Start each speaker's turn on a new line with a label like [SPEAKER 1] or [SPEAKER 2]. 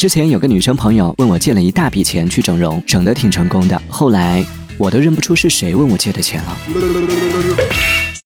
[SPEAKER 1] 之前有个女生朋友问我借了一大笔钱去整容，整得挺成功的。后来我都认不出是谁问我借的钱了。